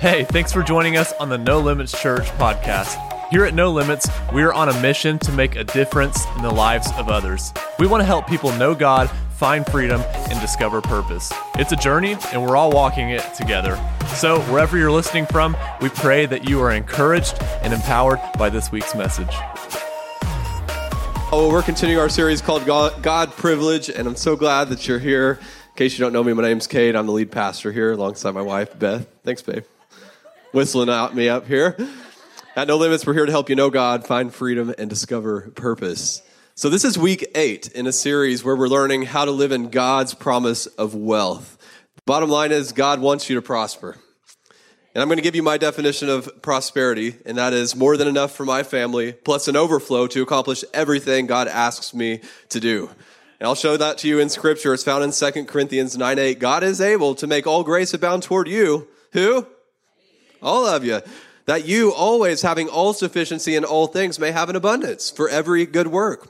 Hey, thanks for joining us on the No Limits Church podcast. Here at No Limits, we are on a mission to make a difference in the lives of others. We want to help people know God, find freedom, and discover purpose. It's a journey, and we're all walking it together. So, wherever you're listening from, we pray that you are encouraged and empowered by this week's message. Oh, we're continuing our series called God, God Privilege, and I'm so glad that you're here. In case you don't know me, my name's Kate. I'm the lead pastor here alongside my wife, Beth. Thanks, babe. Whistling out me up here. At No Limits, we're here to help you know God, find freedom, and discover purpose. So, this is week eight in a series where we're learning how to live in God's promise of wealth. Bottom line is, God wants you to prosper. And I'm going to give you my definition of prosperity, and that is more than enough for my family, plus an overflow to accomplish everything God asks me to do. And I'll show that to you in scripture. It's found in 2 Corinthians 9 8. God is able to make all grace abound toward you. Who? All of you. That you always having all sufficiency in all things may have an abundance for every good work.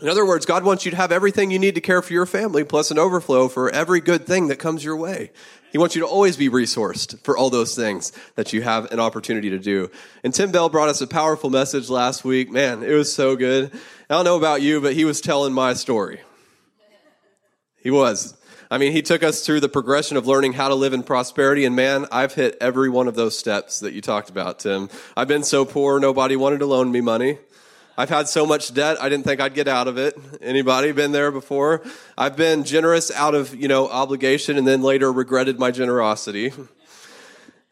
In other words, God wants you to have everything you need to care for your family, plus an overflow for every good thing that comes your way. He wants you to always be resourced for all those things that you have an opportunity to do. And Tim Bell brought us a powerful message last week. Man, it was so good. I don't know about you, but he was telling my story. He was. I mean, he took us through the progression of learning how to live in prosperity. And man, I've hit every one of those steps that you talked about, Tim. I've been so poor, nobody wanted to loan me money. I've had so much debt, I didn't think I'd get out of it. Anybody been there before? I've been generous out of, you know, obligation and then later regretted my generosity.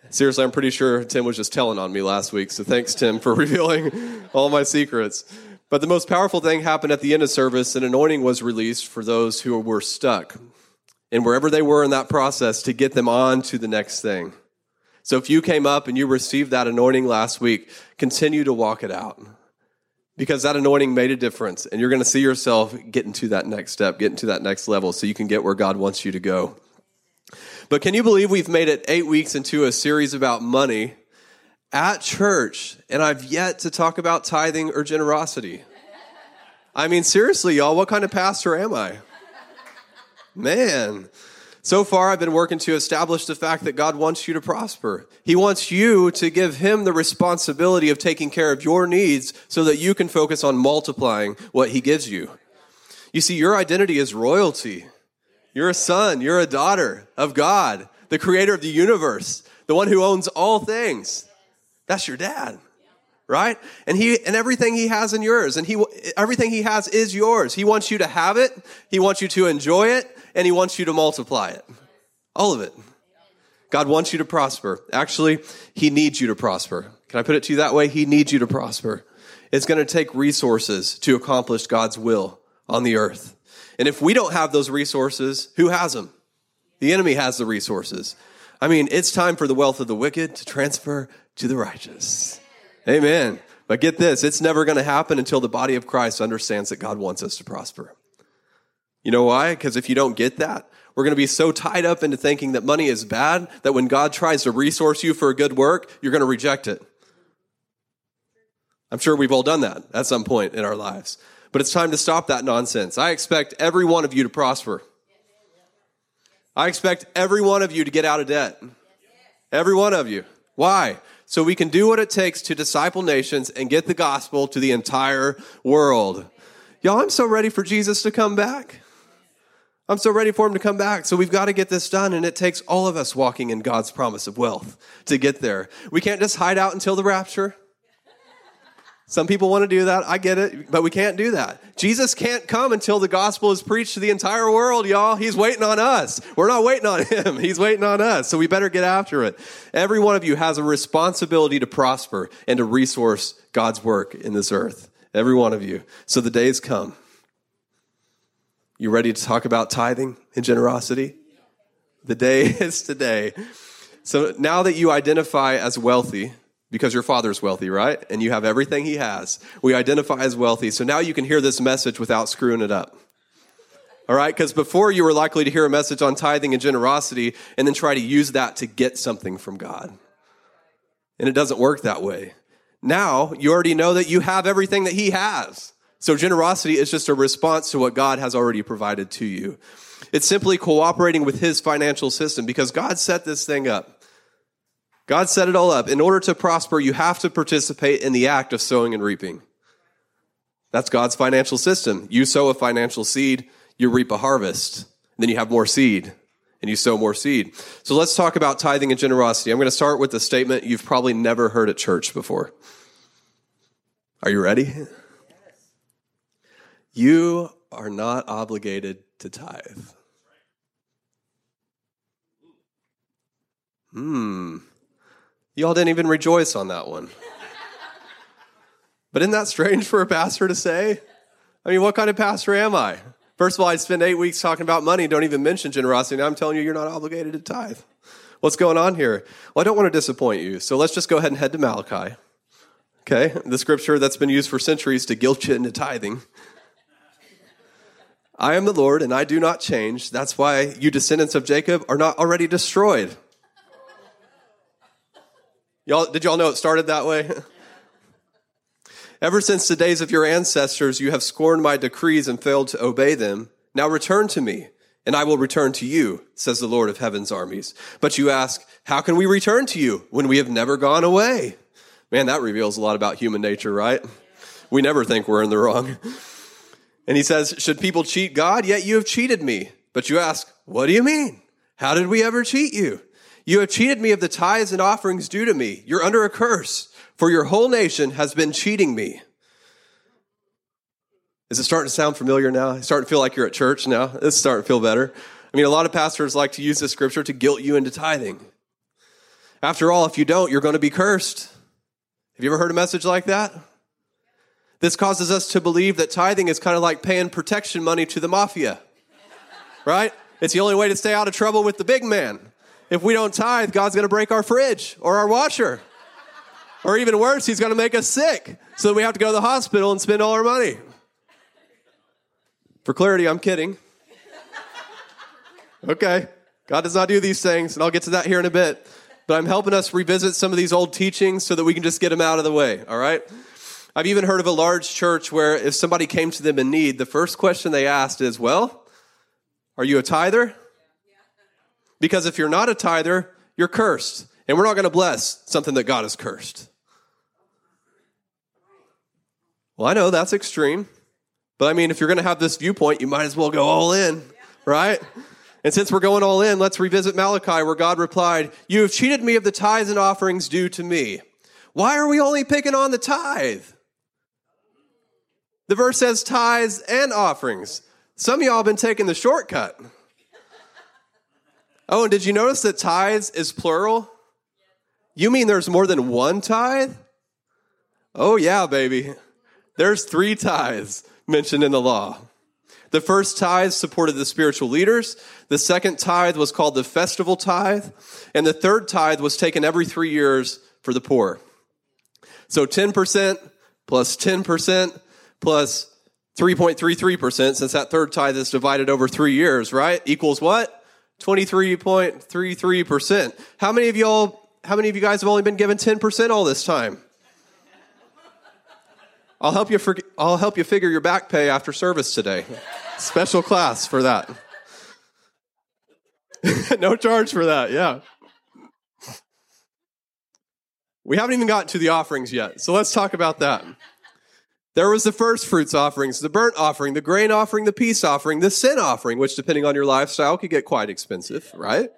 Seriously, I'm pretty sure Tim was just telling on me last week. So thanks, Tim, for revealing all my secrets. But the most powerful thing happened at the end of service. An anointing was released for those who were stuck and wherever they were in that process to get them on to the next thing. So if you came up and you received that anointing last week, continue to walk it out because that anointing made a difference and you're going to see yourself getting to that next step, getting to that next level so you can get where God wants you to go. But can you believe we've made it eight weeks into a series about money at church and I've yet to talk about tithing or generosity? I mean, seriously, y'all, what kind of pastor am I? Man. So far, I've been working to establish the fact that God wants you to prosper. He wants you to give Him the responsibility of taking care of your needs so that you can focus on multiplying what He gives you. You see, your identity is royalty. You're a son, you're a daughter of God, the creator of the universe, the one who owns all things. That's your dad right and he and everything he has in yours and he everything he has is yours he wants you to have it he wants you to enjoy it and He wants you to multiply it. All of it. God wants you to prosper. Actually, He needs you to prosper. Can I put it to you that way? He needs you to prosper. It's going to take resources to accomplish God's will on the earth. And if we don't have those resources, who has them? The enemy has the resources. I mean, it's time for the wealth of the wicked to transfer to the righteous. Amen. But get this, it's never going to happen until the body of Christ understands that God wants us to prosper. You know why? Because if you don't get that, we're going to be so tied up into thinking that money is bad that when God tries to resource you for a good work, you're going to reject it. I'm sure we've all done that at some point in our lives. But it's time to stop that nonsense. I expect every one of you to prosper. I expect every one of you to get out of debt. Every one of you. Why? So we can do what it takes to disciple nations and get the gospel to the entire world. Y'all, I'm so ready for Jesus to come back. I'm so ready for him to come back. So we've got to get this done. And it takes all of us walking in God's promise of wealth to get there. We can't just hide out until the rapture. Some people want to do that. I get it, but we can't do that. Jesus can't come until the gospel is preached to the entire world, y'all. He's waiting on us. We're not waiting on him. He's waiting on us. So we better get after it. Every one of you has a responsibility to prosper and to resource God's work in this earth. Every one of you. So the days come you ready to talk about tithing and generosity? The day is today. So now that you identify as wealthy, because your father's wealthy, right? And you have everything he has. We identify as wealthy. So now you can hear this message without screwing it up. All right? Because before you were likely to hear a message on tithing and generosity and then try to use that to get something from God. And it doesn't work that way. Now you already know that you have everything that he has. So generosity is just a response to what God has already provided to you. It's simply cooperating with his financial system because God set this thing up. God set it all up. In order to prosper, you have to participate in the act of sowing and reaping. That's God's financial system. You sow a financial seed, you reap a harvest. Then you have more seed and you sow more seed. So let's talk about tithing and generosity. I'm going to start with a statement you've probably never heard at church before. Are you ready? You are not obligated to tithe. Hmm. Y'all didn't even rejoice on that one. But isn't that strange for a pastor to say? I mean, what kind of pastor am I? First of all, I spend eight weeks talking about money, don't even mention generosity. Now I'm telling you, you're not obligated to tithe. What's going on here? Well, I don't want to disappoint you, so let's just go ahead and head to Malachi. Okay, the scripture that's been used for centuries to guilt you into tithing. I am the Lord, and I do not change. That's why you descendants of Jacob are not already destroyed. Y'all, did y'all know it started that way? Ever since the days of your ancestors, you have scorned my decrees and failed to obey them. Now return to me, and I will return to you, says the Lord of heaven's armies. But you ask, how can we return to you when we have never gone away? Man, that reveals a lot about human nature, right? We never think we're in the wrong. And he says, should people cheat God? Yet you have cheated me. But you ask, what do you mean? How did we ever cheat you? You have cheated me of the tithes and offerings due to me. You're under a curse, for your whole nation has been cheating me. Is it starting to sound familiar now? It's starting to feel like you're at church now? It's starting to feel better. I mean, a lot of pastors like to use this scripture to guilt you into tithing. After all, if you don't, you're going to be cursed. Have you ever heard a message like that? This causes us to believe that tithing is kind of like paying protection money to the mafia, right? It's the only way to stay out of trouble with the big man if we don't tithe, God's going to break our fridge or our washer. Or even worse, he's going to make us sick so that we have to go to the hospital and spend all our money. For clarity, I'm kidding. Okay, God does not do these things, and I'll get to that here in a bit. But I'm helping us revisit some of these old teachings so that we can just get them out of the way, all right? I've even heard of a large church where if somebody came to them in need, the first question they asked is, Well, are you a tither? Because if you're not a tither, you're cursed. And we're not going to bless something that God has cursed. Well, I know that's extreme. But I mean, if you're going to have this viewpoint, you might as well go all in, right? And since we're going all in, let's revisit Malachi where God replied, You have cheated me of the tithes and offerings due to me. Why are we only picking on the tithe? The verse says tithes and offerings. Some of y'all have been taking the shortcut. Oh, and did you notice that tithes is plural? You mean there's more than one tithe? Oh, yeah, baby. There's three tithes mentioned in the law. The first tithe supported the spiritual leaders. The second tithe was called the festival tithe. And the third tithe was taken every three years for the poor. So 10% plus 10% plus 3.33%, since that third tithe is divided over three years, right? Equals what? 23.33%. How many of y'all how many of you guys have only been given 10% all this time? I'll help you for, I'll help you figure your back pay after service today. Special class for that. no charge for that, yeah. We haven't even gotten to the offerings yet, so let's talk about that. There was the first fruits offerings, the burnt offering, the grain offering, the peace offering, the sin offering, which depending on your lifestyle could get quite expensive, right?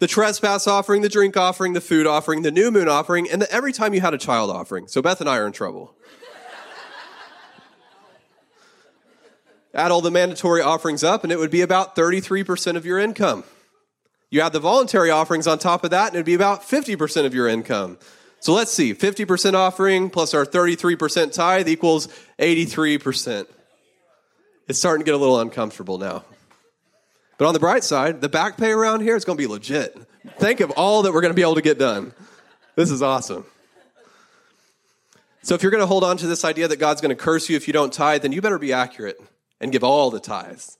The trespass offering, the drink offering, the food offering, the new moon offering, and the every time you had a child offering. So Beth and I are in trouble. Add all the mandatory offerings up, and it would be about 33% of your income. You add the voluntary offerings on top of that, and it'd be about 50% of your income. So let's see 50% offering plus our 33% tithe equals 83%. It's starting to get a little uncomfortable now. But on the bright side, the back pay around here is going to be legit. Think of all that we're going to be able to get done. This is awesome. So if you're going to hold on to this idea that God's going to curse you if you don't tithe, then you better be accurate and give all the tithes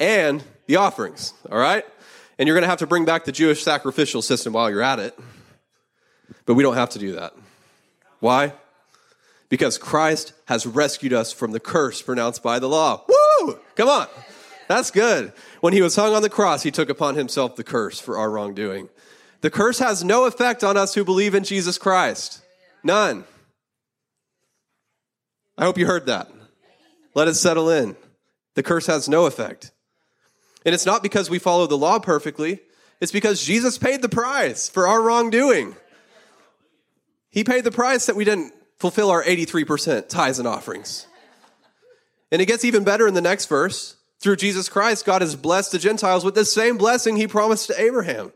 and the offerings, all right? And you're going to have to bring back the Jewish sacrificial system while you're at it. But we don't have to do that. Why? Because Christ has rescued us from the curse pronounced by the law. Woo! Come on. That's good. When he was hung on the cross, he took upon himself the curse for our wrongdoing. The curse has no effect on us who believe in Jesus Christ. None. I hope you heard that. Let it settle in. The curse has no effect. And it's not because we follow the law perfectly, it's because Jesus paid the price for our wrongdoing. He paid the price that we didn't fulfill our 83% tithes and offerings. And it gets even better in the next verse. Through Jesus Christ, God has blessed the Gentiles with the same blessing he promised to Abraham.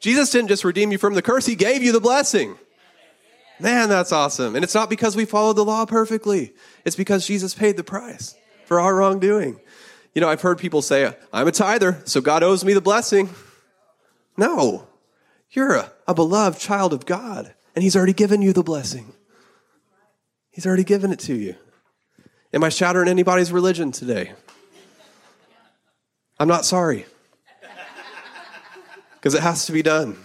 Jesus didn't just redeem you from the curse, he gave you the blessing. Man, that's awesome. And it's not because we followed the law perfectly, it's because Jesus paid the price for our wrongdoing. You know, I've heard people say, I'm a tither, so God owes me the blessing. No, you're a, a beloved child of God, and He's already given you the blessing. He's already given it to you. Am I shattering anybody's religion today? I'm not sorry. Because it has to be done.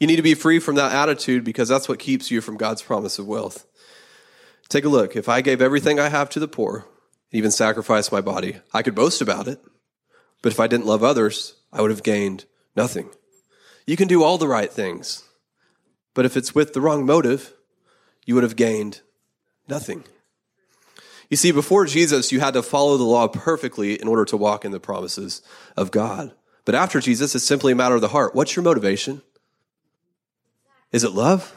You need to be free from that attitude because that's what keeps you from God's promise of wealth. Take a look. If I gave everything I have to the poor, even sacrificed my body, I could boast about it. But if I didn't love others, I would have gained nothing. You can do all the right things, but if it's with the wrong motive, you would have gained nothing. You see, before Jesus, you had to follow the law perfectly in order to walk in the promises of God. But after Jesus, it's simply a matter of the heart. What's your motivation? Is it love?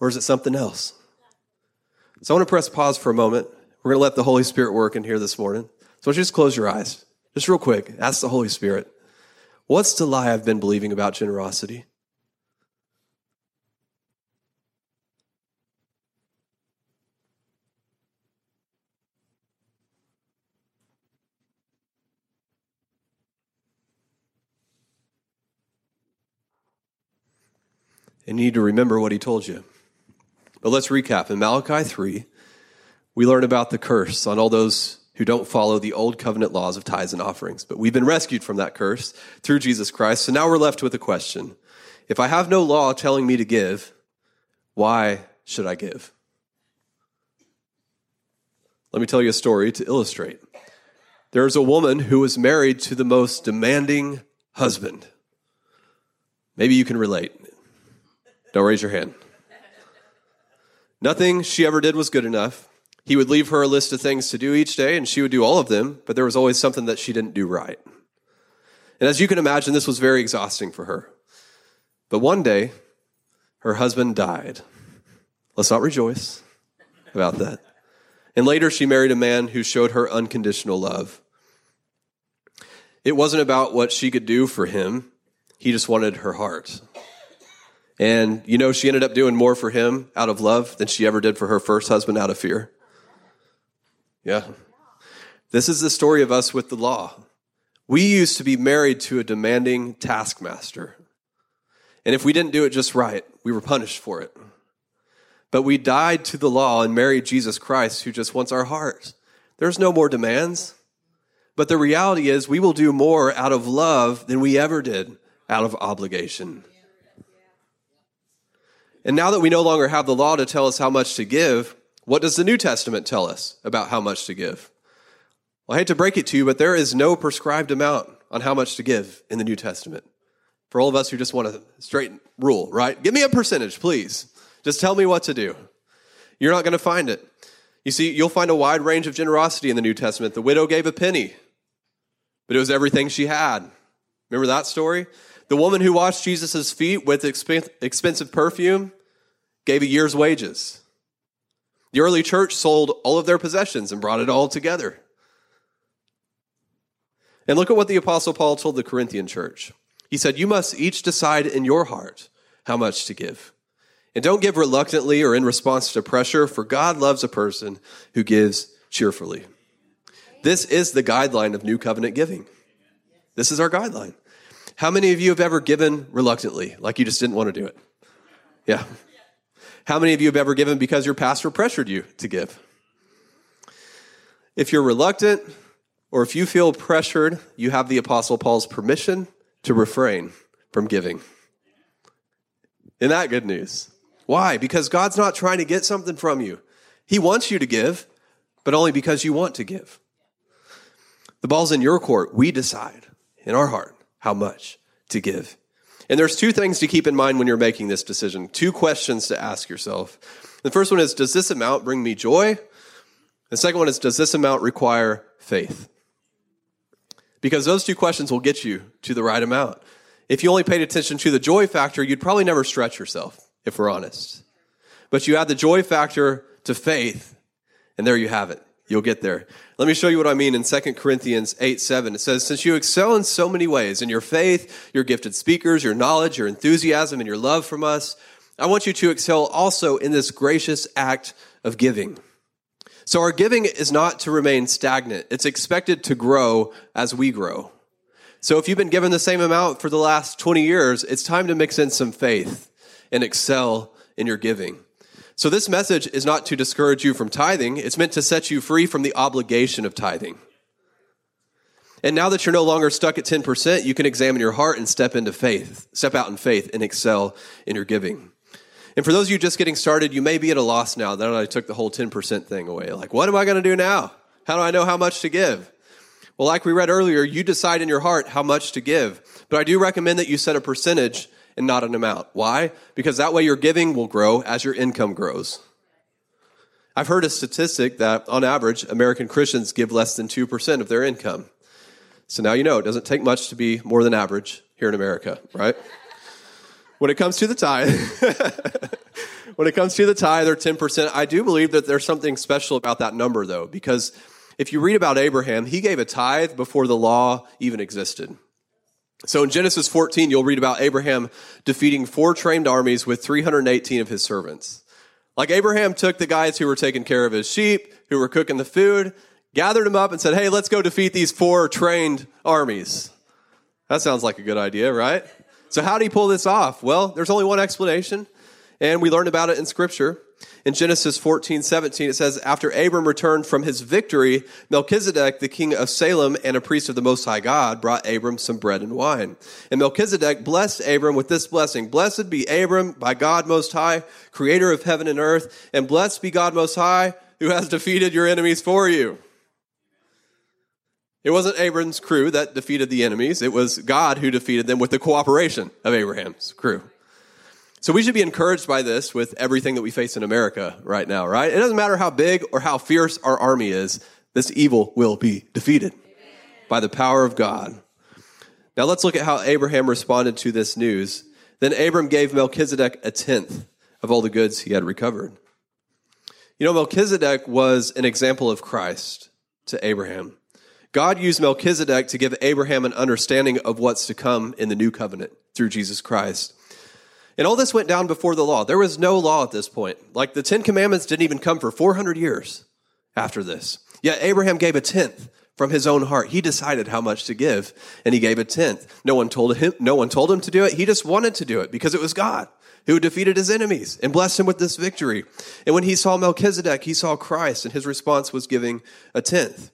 Or is it something else? So I want to press pause for a moment. We're going to let the Holy Spirit work in here this morning. So just close your eyes. Just real quick. Ask the Holy Spirit, what's the lie I've been believing about generosity? And you need to remember what he told you. But let's recap. In Malachi 3, we learn about the curse on all those who don't follow the old covenant laws of tithes and offerings. But we've been rescued from that curse through Jesus Christ. So now we're left with a question. If I have no law telling me to give, why should I give? Let me tell you a story to illustrate. There's a woman who was married to the most demanding husband. Maybe you can relate. Don't raise your hand. Nothing she ever did was good enough. He would leave her a list of things to do each day, and she would do all of them, but there was always something that she didn't do right. And as you can imagine, this was very exhausting for her. But one day, her husband died. Let's not rejoice about that. And later, she married a man who showed her unconditional love. It wasn't about what she could do for him, he just wanted her heart. And you know, she ended up doing more for him out of love than she ever did for her first husband out of fear. Yeah. This is the story of us with the law. We used to be married to a demanding taskmaster. And if we didn't do it just right, we were punished for it. But we died to the law and married Jesus Christ, who just wants our hearts. There's no more demands. But the reality is, we will do more out of love than we ever did out of obligation. And now that we no longer have the law to tell us how much to give, what does the New Testament tell us about how much to give? Well, I hate to break it to you, but there is no prescribed amount on how much to give in the New Testament. For all of us who just want a straight rule, right? Give me a percentage, please. Just tell me what to do. You're not going to find it. You see, you'll find a wide range of generosity in the New Testament. The widow gave a penny, but it was everything she had. Remember that story? The woman who washed Jesus' feet with expensive perfume gave a year's wages. The early church sold all of their possessions and brought it all together. And look at what the Apostle Paul told the Corinthian church. He said, You must each decide in your heart how much to give. And don't give reluctantly or in response to pressure, for God loves a person who gives cheerfully. This is the guideline of new covenant giving. This is our guideline. How many of you have ever given reluctantly, like you just didn't want to do it? Yeah. How many of you have ever given because your pastor pressured you to give? If you're reluctant or if you feel pressured, you have the Apostle Paul's permission to refrain from giving. Isn't that good news? Why? Because God's not trying to get something from you. He wants you to give, but only because you want to give. The ball's in your court. We decide in our heart how much to give. And there's two things to keep in mind when you're making this decision, two questions to ask yourself. The first one is Does this amount bring me joy? The second one is Does this amount require faith? Because those two questions will get you to the right amount. If you only paid attention to the joy factor, you'd probably never stretch yourself, if we're honest. But you add the joy factor to faith, and there you have it. You'll get there. Let me show you what I mean in 2 Corinthians 8 7. It says, Since you excel in so many ways, in your faith, your gifted speakers, your knowledge, your enthusiasm, and your love from us, I want you to excel also in this gracious act of giving. So our giving is not to remain stagnant. It's expected to grow as we grow. So if you've been given the same amount for the last 20 years, it's time to mix in some faith and excel in your giving. So, this message is not to discourage you from tithing, it's meant to set you free from the obligation of tithing. And now that you're no longer stuck at 10%, you can examine your heart and step into faith, step out in faith and excel in your giving. And for those of you just getting started, you may be at a loss now that I took the whole 10% thing away. Like, what am I going to do now? How do I know how much to give? Well, like we read earlier, you decide in your heart how much to give. But I do recommend that you set a percentage and not an amount. Why? Because that way your giving will grow as your income grows. I've heard a statistic that on average, American Christians give less than 2% of their income. So now you know it doesn't take much to be more than average here in America, right? when it comes to the tithe, when it comes to the tithe or 10%, I do believe that there's something special about that number though, because if you read about Abraham, he gave a tithe before the law even existed. So in Genesis 14, you'll read about Abraham defeating four trained armies with 318 of his servants. Like Abraham took the guys who were taking care of his sheep, who were cooking the food, gathered them up and said, Hey, let's go defeat these four trained armies. That sounds like a good idea, right? So how did he pull this off? Well, there's only one explanation, and we learned about it in scripture. In Genesis 14, 17, it says, After Abram returned from his victory, Melchizedek, the king of Salem and a priest of the Most High God, brought Abram some bread and wine. And Melchizedek blessed Abram with this blessing Blessed be Abram by God Most High, creator of heaven and earth, and blessed be God Most High, who has defeated your enemies for you. It wasn't Abram's crew that defeated the enemies, it was God who defeated them with the cooperation of Abraham's crew. So we should be encouraged by this with everything that we face in America right now, right? It doesn't matter how big or how fierce our army is, this evil will be defeated by the power of God. Now let's look at how Abraham responded to this news. Then Abram gave Melchizedek a tenth of all the goods he had recovered. You know, Melchizedek was an example of Christ to Abraham. God used Melchizedek to give Abraham an understanding of what's to come in the new covenant through Jesus Christ. And all this went down before the law. There was no law at this point. Like the Ten Commandments didn't even come for 400 years after this. Yet Abraham gave a tenth from his own heart. He decided how much to give, and he gave a tenth. No one told him, no one told him to do it. He just wanted to do it because it was God who defeated his enemies and blessed him with this victory. And when he saw Melchizedek, he saw Christ, and his response was giving a tenth.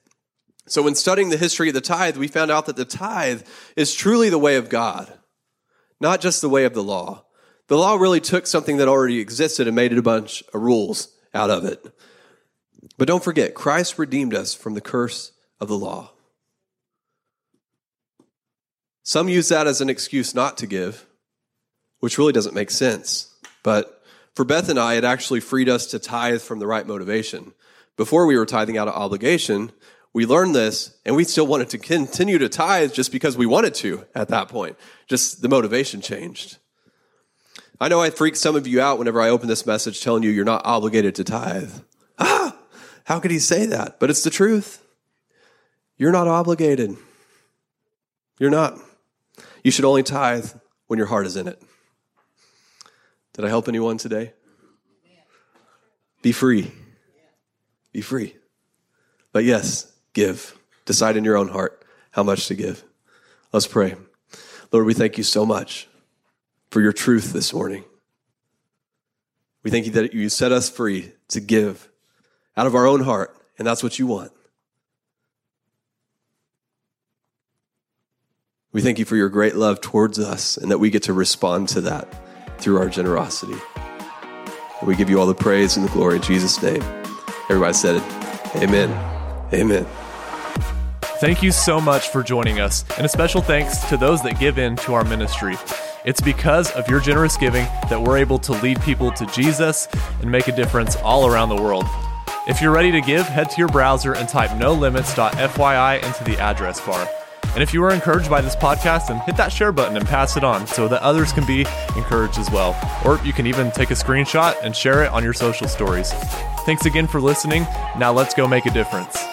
So when studying the history of the tithe, we found out that the tithe is truly the way of God, not just the way of the law. The law really took something that already existed and made it a bunch of rules out of it. But don't forget, Christ redeemed us from the curse of the law. Some use that as an excuse not to give, which really doesn't make sense. But for Beth and I, it actually freed us to tithe from the right motivation. Before we were tithing out of obligation, we learned this and we still wanted to continue to tithe just because we wanted to at that point. Just the motivation changed. I know I freak some of you out whenever I open this message telling you you're not obligated to tithe. Ah, how could he say that? But it's the truth. You're not obligated. You're not. You should only tithe when your heart is in it. Did I help anyone today? Be free. Be free. But yes, give. Decide in your own heart how much to give. Let's pray. Lord, we thank you so much for your truth this morning. We thank you that you set us free to give out of our own heart, and that's what you want. We thank you for your great love towards us and that we get to respond to that through our generosity. We give you all the praise and the glory in Jesus' name. Everybody said it. Amen. Amen. Thank you so much for joining us, and a special thanks to those that give in to our ministry. It's because of your generous giving that we're able to lead people to Jesus and make a difference all around the world. If you're ready to give, head to your browser and type nolimits.fyi into the address bar. And if you were encouraged by this podcast, then hit that share button and pass it on so that others can be encouraged as well. Or you can even take a screenshot and share it on your social stories. Thanks again for listening. Now let's go make a difference.